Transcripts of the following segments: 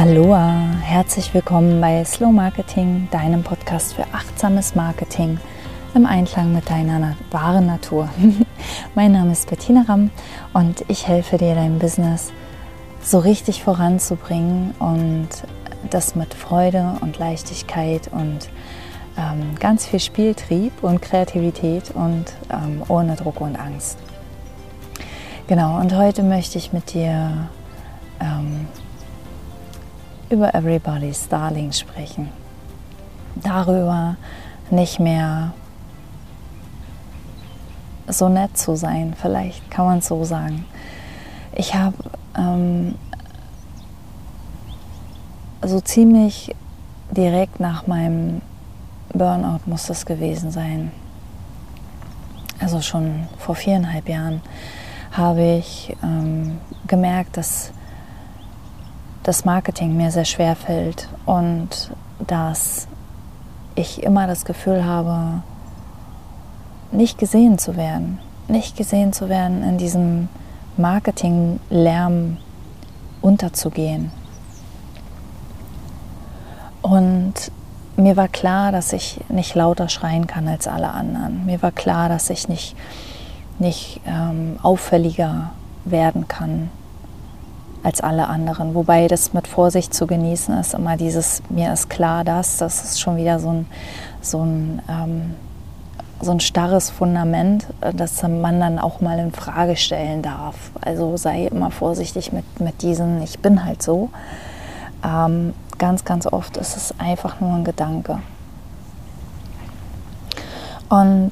Aloha, herzlich willkommen bei Slow Marketing, deinem Podcast für achtsames Marketing im Einklang mit deiner wahren Natur. mein Name ist Bettina Ramm und ich helfe dir, dein Business so richtig voranzubringen und das mit Freude und Leichtigkeit und ähm, ganz viel Spieltrieb und Kreativität und ähm, ohne Druck und Angst. Genau, und heute möchte ich mit dir ähm, über Everybody's Darling sprechen. Darüber nicht mehr so nett zu sein, vielleicht kann man es so sagen. Ich habe ähm, so ziemlich direkt nach meinem Burnout muss das gewesen sein. Also schon vor viereinhalb Jahren habe ich ähm, gemerkt, dass das Marketing mir sehr schwer fällt und dass ich immer das Gefühl habe, nicht gesehen zu werden, nicht gesehen zu werden, in diesem Marketinglärm unterzugehen. Und mir war klar, dass ich nicht lauter schreien kann als alle anderen. Mir war klar, dass ich nicht, nicht ähm, auffälliger werden kann als alle anderen. Wobei das mit Vorsicht zu genießen ist, immer dieses, mir ist klar, dass, das ist schon wieder so ein, so ein, ähm, so ein starres Fundament, äh, das man dann auch mal in Frage stellen darf. Also sei immer vorsichtig mit, mit diesen, ich bin halt so. Ähm, ganz, ganz oft ist es einfach nur ein Gedanke. Und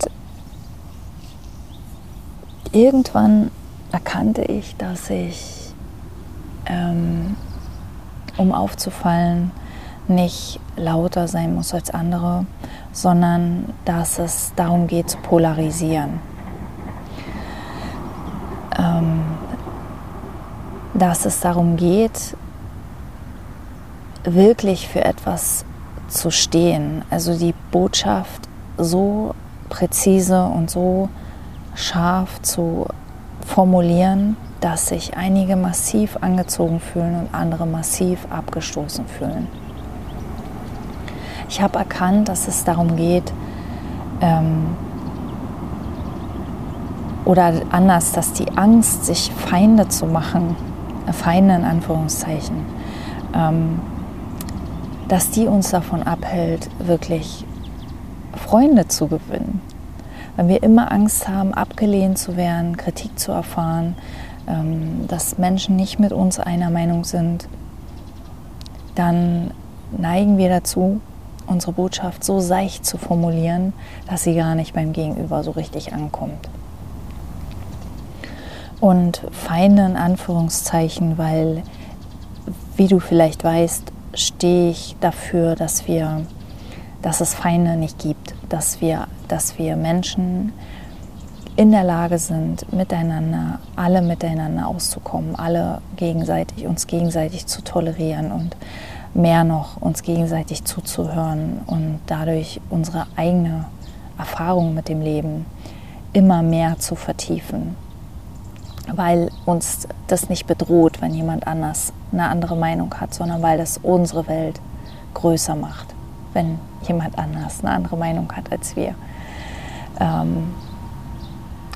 irgendwann erkannte ich, dass ich ähm, um aufzufallen, nicht lauter sein muss als andere, sondern dass es darum geht zu polarisieren. Ähm, dass es darum geht, wirklich für etwas zu stehen, also die Botschaft so präzise und so scharf zu formulieren, dass sich einige massiv angezogen fühlen und andere massiv abgestoßen fühlen. Ich habe erkannt, dass es darum geht, ähm, oder anders, dass die Angst, sich Feinde zu machen, äh, Feinde in Anführungszeichen, ähm, dass die uns davon abhält, wirklich Freunde zu gewinnen. Wenn wir immer Angst haben, abgelehnt zu werden, Kritik zu erfahren, ähm, dass Menschen nicht mit uns einer Meinung sind, dann neigen wir dazu, unsere Botschaft so seicht zu formulieren, dass sie gar nicht beim Gegenüber so richtig ankommt. Und Feinde in Anführungszeichen, weil, wie du vielleicht weißt, stehe ich dafür, dass wir, dass es Feinde nicht gibt, dass wir, dass wir Menschen in der Lage sind, miteinander, alle miteinander auszukommen, alle gegenseitig, uns gegenseitig zu tolerieren und mehr noch uns gegenseitig zuzuhören und dadurch unsere eigene Erfahrung mit dem Leben immer mehr zu vertiefen, weil uns das nicht bedroht, wenn jemand anders eine andere Meinung hat, sondern weil das unsere Welt größer macht, wenn jemand anders eine andere Meinung hat als wir. Ähm,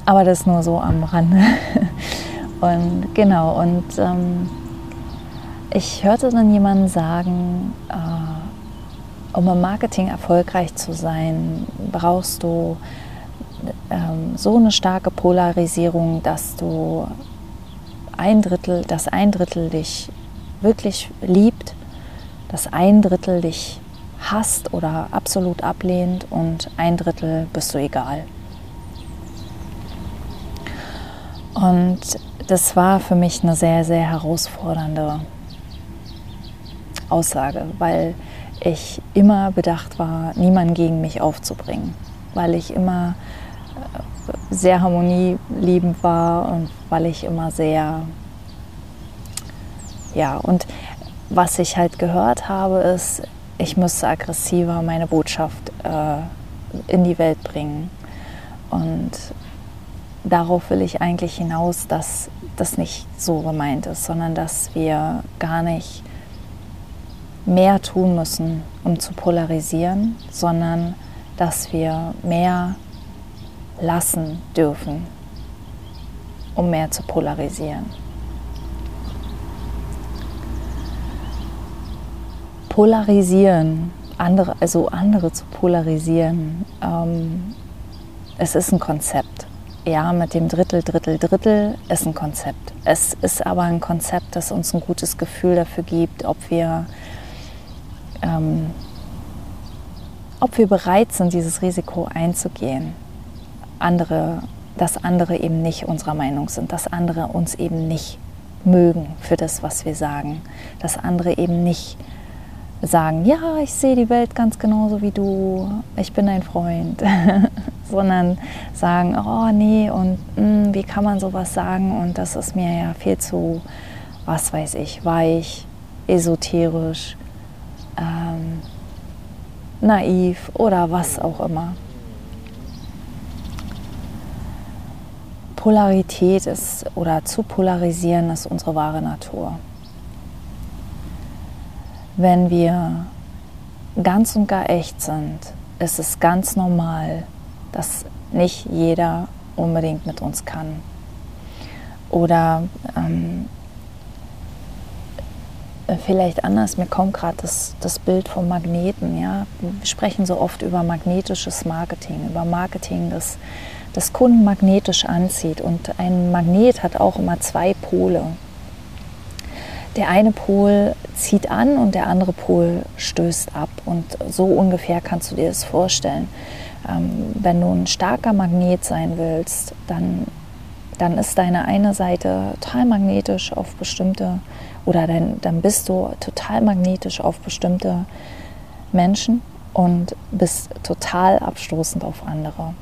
aber das nur so am Rande. Und genau, und ähm, ich hörte dann jemanden sagen, äh, um im Marketing erfolgreich zu sein, brauchst du ähm, so eine starke Polarisierung, dass du ein Drittel, dass ein Drittel dich wirklich liebt, dass ein Drittel dich hasst oder absolut ablehnt und ein Drittel bist du egal. Und das war für mich eine sehr, sehr herausfordernde Aussage, weil ich immer bedacht war, niemanden gegen mich aufzubringen, weil ich immer äh, sehr harmonieliebend war und weil ich immer sehr, ja, und was ich halt gehört habe, ist, ich müsste aggressiver meine Botschaft äh, in die Welt bringen. Und darauf will ich eigentlich hinaus, dass das nicht so gemeint ist, sondern dass wir gar nicht mehr tun müssen, um zu polarisieren, sondern dass wir mehr lassen dürfen, um mehr zu polarisieren. Polarisieren, andere, also andere zu polarisieren, ähm, es ist ein Konzept. Ja, mit dem Drittel, Drittel, Drittel ist ein Konzept. Es ist aber ein Konzept, das uns ein gutes Gefühl dafür gibt, ob wir, ähm, ob wir bereit sind, dieses Risiko einzugehen. Andere, dass andere eben nicht unserer Meinung sind, dass andere uns eben nicht mögen für das, was wir sagen, dass andere eben nicht sagen, ja, ich sehe die Welt ganz genauso wie du, ich bin dein Freund, sondern sagen, oh nee, und mh, hm, wie kann man sowas sagen? Und das ist mir ja viel zu, was weiß ich, weich, esoterisch, ähm, naiv oder was auch immer. Polarität ist oder zu polarisieren ist unsere wahre Natur wenn wir ganz und gar echt sind, ist es ganz normal, dass nicht jeder unbedingt mit uns kann. Oder ähm, vielleicht anders, mir kommt gerade das, das Bild vom Magneten. Ja? Wir sprechen so oft über magnetisches Marketing, über Marketing, das, das Kunden magnetisch anzieht. Und ein Magnet hat auch immer zwei Pole der eine Pol zieht an und der andere Pol stößt ab. Und so ungefähr kannst du dir das vorstellen. Ähm, wenn du ein starker Magnet sein willst, dann, dann ist deine eine Seite total magnetisch auf bestimmte, oder dann, dann bist du total magnetisch auf bestimmte Menschen und bist total abstoßend auf andere.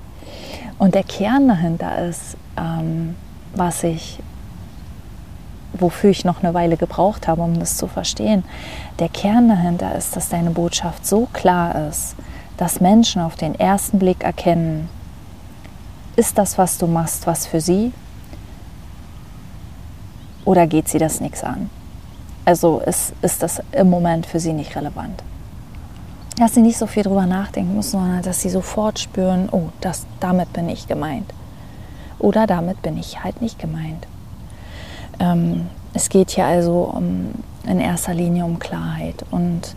Und der Kern dahinter ist, ähm, was ich wofür ich noch eine Weile gebraucht habe, um das zu verstehen. Der Kern dahinter ist, dass deine Botschaft so klar ist, dass Menschen auf den ersten Blick erkennen, ist das, was du machst, was für sie? Oder geht sie das nichts an? Also ist, ist das im Moment für sie nicht relevant. Dass sie nicht so viel drüber nachdenken müssen, sondern dass sie sofort spüren, oh, das, damit bin ich gemeint. Oder damit bin ich halt nicht gemeint. Ähm, es geht hier also um, in erster Linie um Klarheit und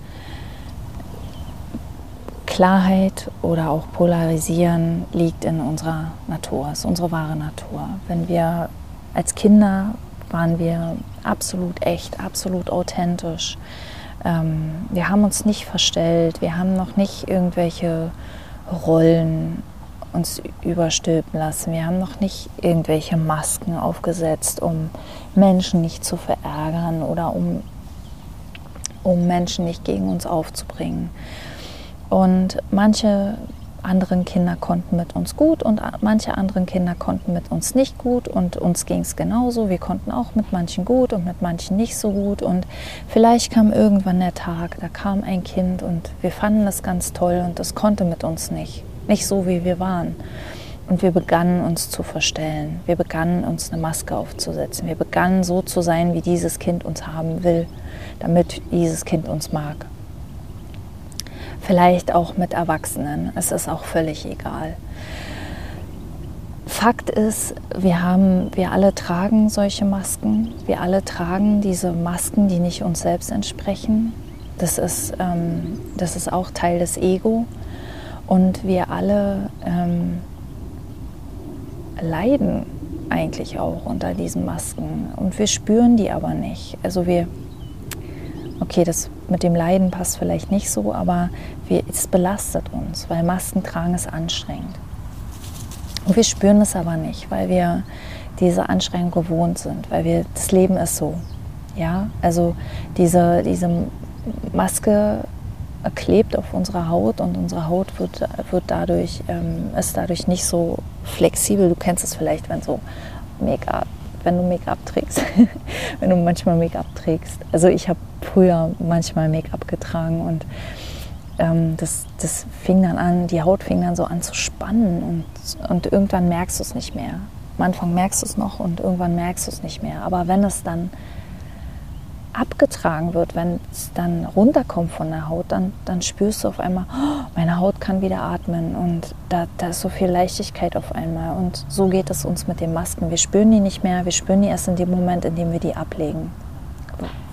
Klarheit oder auch Polarisieren liegt in unserer Natur, ist unsere wahre Natur. Wenn wir als Kinder waren wir absolut echt, absolut authentisch. Ähm, wir haben uns nicht verstellt, wir haben noch nicht irgendwelche Rollen uns überstülpen lassen. Wir haben noch nicht irgendwelche Masken aufgesetzt, um Menschen nicht zu verärgern oder um, um Menschen nicht gegen uns aufzubringen. Und manche anderen Kinder konnten mit uns gut und manche anderen Kinder konnten mit uns nicht gut und uns ging es genauso. Wir konnten auch mit manchen gut und mit manchen nicht so gut und vielleicht kam irgendwann der Tag, da kam ein Kind und wir fanden das ganz toll und das konnte mit uns nicht nicht so, wie wir waren. Und wir begannen uns zu verstellen. Wir begannen uns eine Maske aufzusetzen. Wir begannen so zu sein, wie dieses Kind uns haben will, damit dieses Kind uns mag. Vielleicht auch mit Erwachsenen. Es ist auch völlig egal. Fakt ist, wir, haben, wir alle tragen solche Masken. Wir alle tragen diese Masken, die nicht uns selbst entsprechen. Das ist, ähm, das ist auch Teil des Ego. Und wir alle ähm, leiden eigentlich auch unter diesen Masken und wir spüren die aber nicht. Also wir, okay, das mit dem Leiden passt vielleicht nicht so, aber wir, es belastet uns, weil Masken tragen ist anstrengend. Und wir spüren es aber nicht, weil wir diese Anstrengung gewohnt sind, weil wir, das Leben ist so. Ja, also diese, diese Maske klebt auf unserer Haut und unsere Haut wird, wird dadurch, ähm, ist dadurch nicht so flexibel. Du kennst es vielleicht, wenn so Make-up, wenn du Make-up trägst, wenn du manchmal Make-up trägst. Also ich habe früher manchmal Make-up getragen und ähm, das, das fing dann an, die Haut fing dann so an zu spannen und, und irgendwann merkst du es nicht mehr. Am Anfang merkst du es noch und irgendwann merkst du es nicht mehr. Aber wenn es dann abgetragen wird, wenn es dann runterkommt von der Haut, dann, dann spürst du auf einmal, oh, meine Haut kann wieder atmen und da, da ist so viel Leichtigkeit auf einmal. Und so geht es uns mit den Masken. Wir spüren die nicht mehr, wir spüren die erst in dem Moment, in dem wir die ablegen.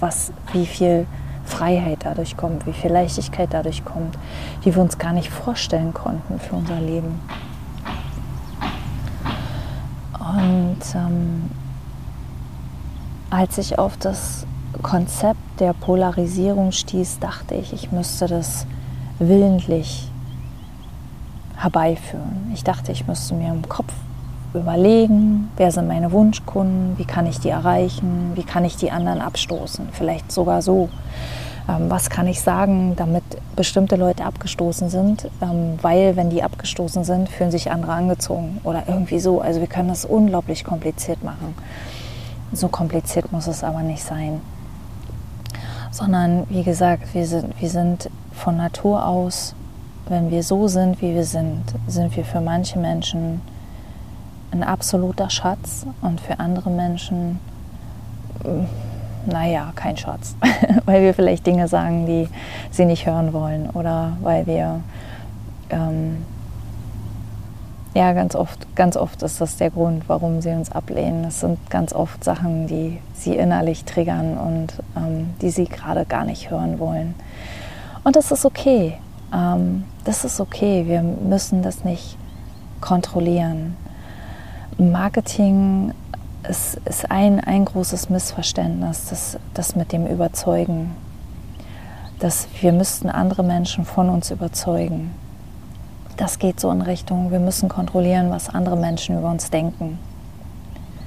Was, wie viel Freiheit dadurch kommt, wie viel Leichtigkeit dadurch kommt, die wir uns gar nicht vorstellen konnten für unser Leben. Und ähm, als ich auf das Konzept der Polarisierung stieß, dachte ich, ich müsste das willentlich herbeiführen. Ich dachte, ich müsste mir im Kopf überlegen, wer sind meine Wunschkunden, wie kann ich die erreichen, wie kann ich die anderen abstoßen, vielleicht sogar so. Ähm, was kann ich sagen, damit bestimmte Leute abgestoßen sind, ähm, weil wenn die abgestoßen sind, fühlen sich andere angezogen oder irgendwie so. Also wir können das unglaublich kompliziert machen. So kompliziert muss es aber nicht sein. Sondern wie gesagt, wir sind, wir sind von Natur aus, wenn wir so sind, wie wir sind, sind wir für manche Menschen ein absoluter Schatz und für andere Menschen, naja, kein Schatz, weil wir vielleicht Dinge sagen, die sie nicht hören wollen oder weil wir, ähm, ja, ganz oft, ganz oft ist das der Grund, warum sie uns ablehnen. Es sind ganz oft Sachen, die sie innerlich triggern und ähm, die sie gerade gar nicht hören wollen. Und das ist okay. Ähm, das ist okay. Wir müssen das nicht kontrollieren. Marketing ist, ist ein, ein großes Missverständnis, das, das mit dem Überzeugen. Dass wir müssten andere Menschen von uns überzeugen. Das geht so in Richtung, wir müssen kontrollieren, was andere Menschen über uns denken.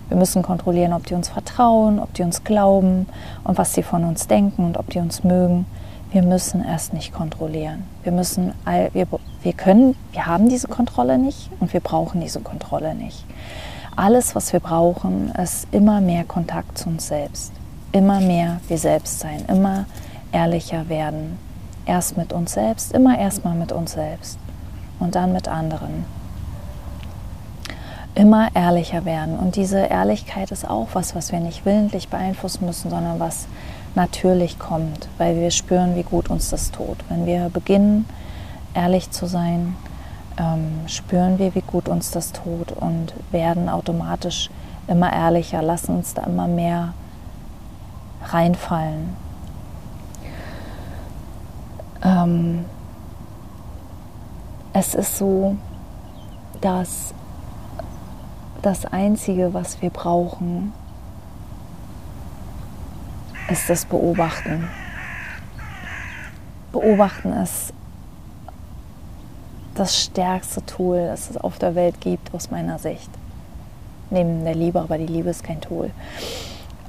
Wir müssen kontrollieren, ob die uns vertrauen, ob die uns glauben und was sie von uns denken und ob die uns mögen. Wir müssen erst nicht kontrollieren. Wir müssen, wir, wir können, wir haben diese Kontrolle nicht und wir brauchen diese Kontrolle nicht. Alles, was wir brauchen, ist immer mehr Kontakt zu uns selbst, immer mehr wir selbst sein, immer ehrlicher werden. Erst mit uns selbst, immer erstmal mit uns selbst und dann mit anderen. Immer ehrlicher werden. Und diese Ehrlichkeit ist auch was, was wir nicht willentlich beeinflussen müssen, sondern was natürlich kommt, weil wir spüren, wie gut uns das tut. Wenn wir beginnen, ehrlich zu sein, ähm, spüren wir, wie gut uns das tut und werden automatisch immer ehrlicher, lassen uns da immer mehr reinfallen. Ähm, es ist so, dass das Einzige, was wir brauchen, ist das Beobachten. Beobachten ist das stärkste Tool, das es auf der Welt gibt, aus meiner Sicht. Neben der Liebe, aber die Liebe ist kein Tool.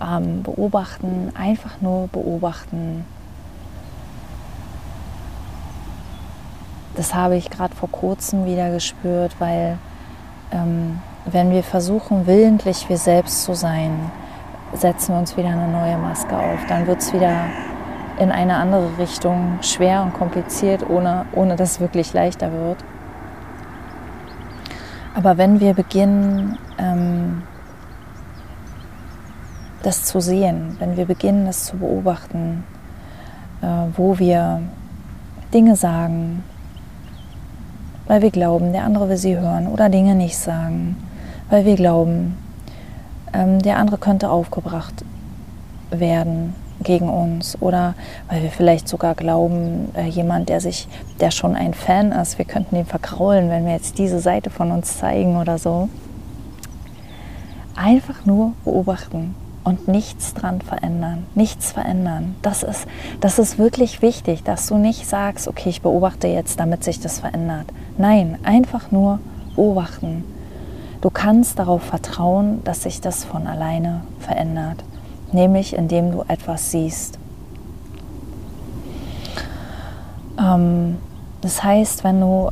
Ähm, beobachten, einfach nur beobachten. Das habe ich gerade vor kurzem wieder gespürt, weil ähm, wenn wir versuchen, willentlich wir selbst zu sein, setzen wir uns wieder eine neue Maske auf. Dann wird es wieder in eine andere Richtung schwer und kompliziert, ohne, ohne dass es wirklich leichter wird. Aber wenn wir beginnen, ähm, das zu sehen, wenn wir beginnen, das zu beobachten, äh, wo wir Dinge sagen, weil wir glauben, der andere will sie hören oder Dinge nicht sagen, weil wir glauben, ähm, der andere könnte aufgebracht werden gegen uns oder weil wir vielleicht sogar glauben, äh, jemand, der sich, der schon ein Fan ist, wir könnten ihn verkraulen, wenn wir jetzt diese Seite von uns zeigen oder so. Einfach nur beobachten und nichts dran verändern, nichts verändern. Das ist, das ist wirklich wichtig, dass du nicht sagst, okay, ich beobachte jetzt, damit sich das verändert. Nein, einfach nur beobachten. Du kannst darauf vertrauen, dass sich das von alleine verändert nämlich indem du etwas siehst. Ähm, das heißt, wenn du,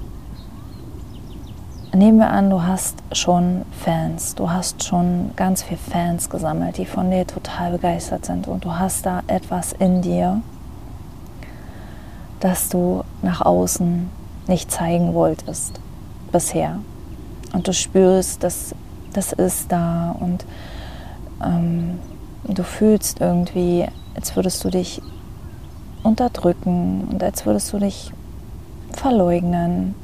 nehmen wir an, du hast schon Fans, du hast schon ganz viele Fans gesammelt, die von dir total begeistert sind und du hast da etwas in dir, das du nach außen nicht zeigen wolltest bisher. Und du spürst, dass das ist da und ähm, du fühlst irgendwie, als würdest du dich unterdrücken und als würdest du dich verleugnen.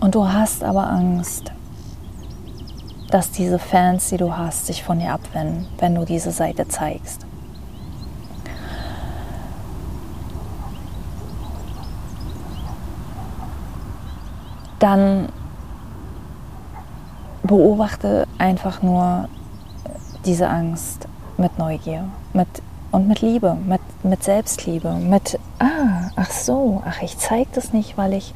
Und du hast aber Angst, dass diese Fans, die du hast, sich von dir abwenden, wenn du diese Seite zeigst. Dann beobachte einfach nur diese Angst mit Neugier mit, und mit Liebe, mit, mit Selbstliebe, mit, ah, ach so, ach, ich zeige das nicht, weil ich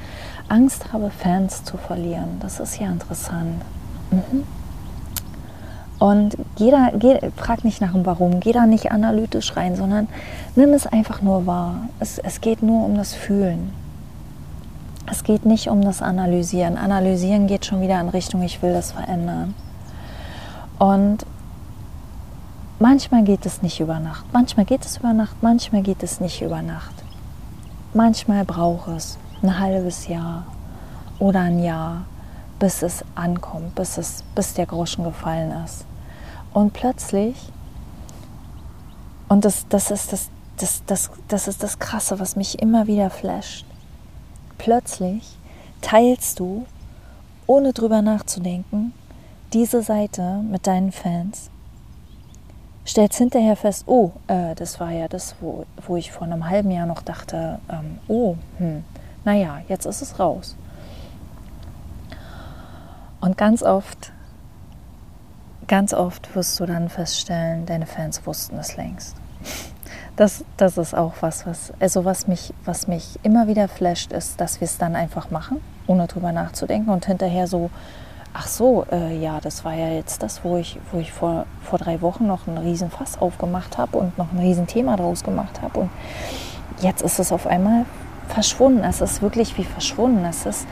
Angst habe, Fans zu verlieren. Das ist ja interessant. Mhm. Und geh da, geh, frag nicht nach dem Warum, geh da nicht analytisch rein, sondern nimm es einfach nur wahr. Es, es geht nur um das Fühlen. Es geht nicht um das Analysieren. Analysieren geht schon wieder in Richtung, ich will das verändern. Und manchmal geht es nicht über Nacht. Manchmal geht es über Nacht, manchmal geht es nicht über Nacht. Manchmal braucht es ein halbes Jahr oder ein Jahr, bis es ankommt, bis, es, bis der Groschen gefallen ist. Und plötzlich, und das, das, ist das, das, das, das ist das Krasse, was mich immer wieder flasht. Plötzlich teilst du, ohne drüber nachzudenken, diese Seite mit deinen Fans. Stellst hinterher fest, oh, äh, das war ja das, wo, wo ich vor einem halben Jahr noch dachte, ähm, oh, hm, naja, jetzt ist es raus. Und ganz oft ganz oft wirst du dann feststellen, deine Fans wussten es längst. Das, das ist auch was, was, also was mich, was mich immer wieder flasht, ist, dass wir es dann einfach machen, ohne drüber nachzudenken und hinterher so, ach so, äh, ja, das war ja jetzt das, wo ich, wo ich vor, vor drei Wochen noch einen riesen Fass aufgemacht habe und noch ein riesen Thema draus gemacht habe und jetzt ist es auf einmal verschwunden. Es ist wirklich wie verschwunden. Es ist,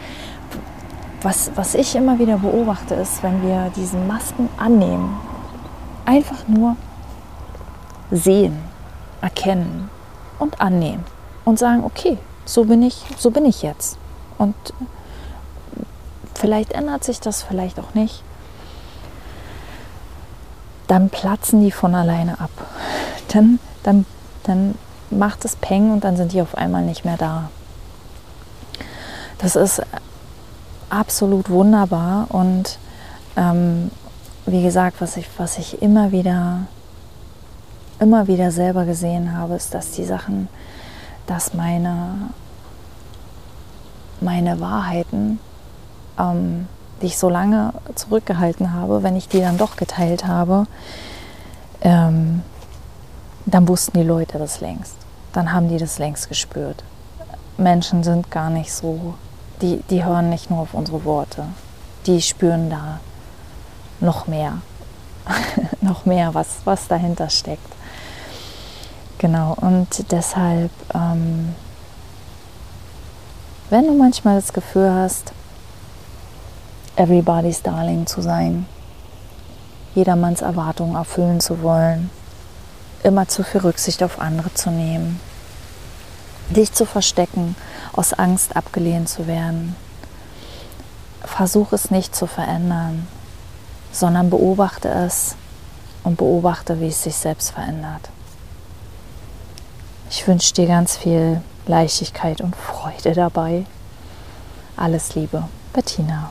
was, was ich immer wieder beobachte, ist, wenn wir diesen Masken annehmen, einfach nur sehen, erkennen und annehmen und sagen, okay, so bin ich, so bin ich jetzt. Und vielleicht ändert sich das, vielleicht auch nicht. Dann platzen die von alleine ab. Dann, dann, dann macht es Peng und dann sind die auf einmal nicht mehr da. Das ist absolut wunderbar und ähm, wie gesagt, was ich, was ich immer wieder, immer wieder selber gesehen habe, ist, dass die Sachen, dass meine, meine Wahrheiten, ähm, die ich so lange zurückgehalten habe, wenn ich die dann doch geteilt habe, ähm, dann wussten die Leute das längst. Dann haben die das längst gespürt. Menschen sind gar nicht so die, die hören nicht nur auf unsere Worte, die spüren da noch mehr, noch mehr, was, was dahinter steckt. Genau, und deshalb, ähm, wenn du manchmal das Gefühl hast, everybody's darling zu sein, jedermanns Erwartungen erfüllen zu wollen, immer zu viel Rücksicht auf andere zu nehmen, dich zu verstecken, aus Angst abgelehnt zu werden. Versuch es nicht zu verändern, sondern beobachte es und beobachte, wie es sich selbst verändert. Ich wünsche dir ganz viel Leichtigkeit und Freude dabei. Alles Liebe, Bettina.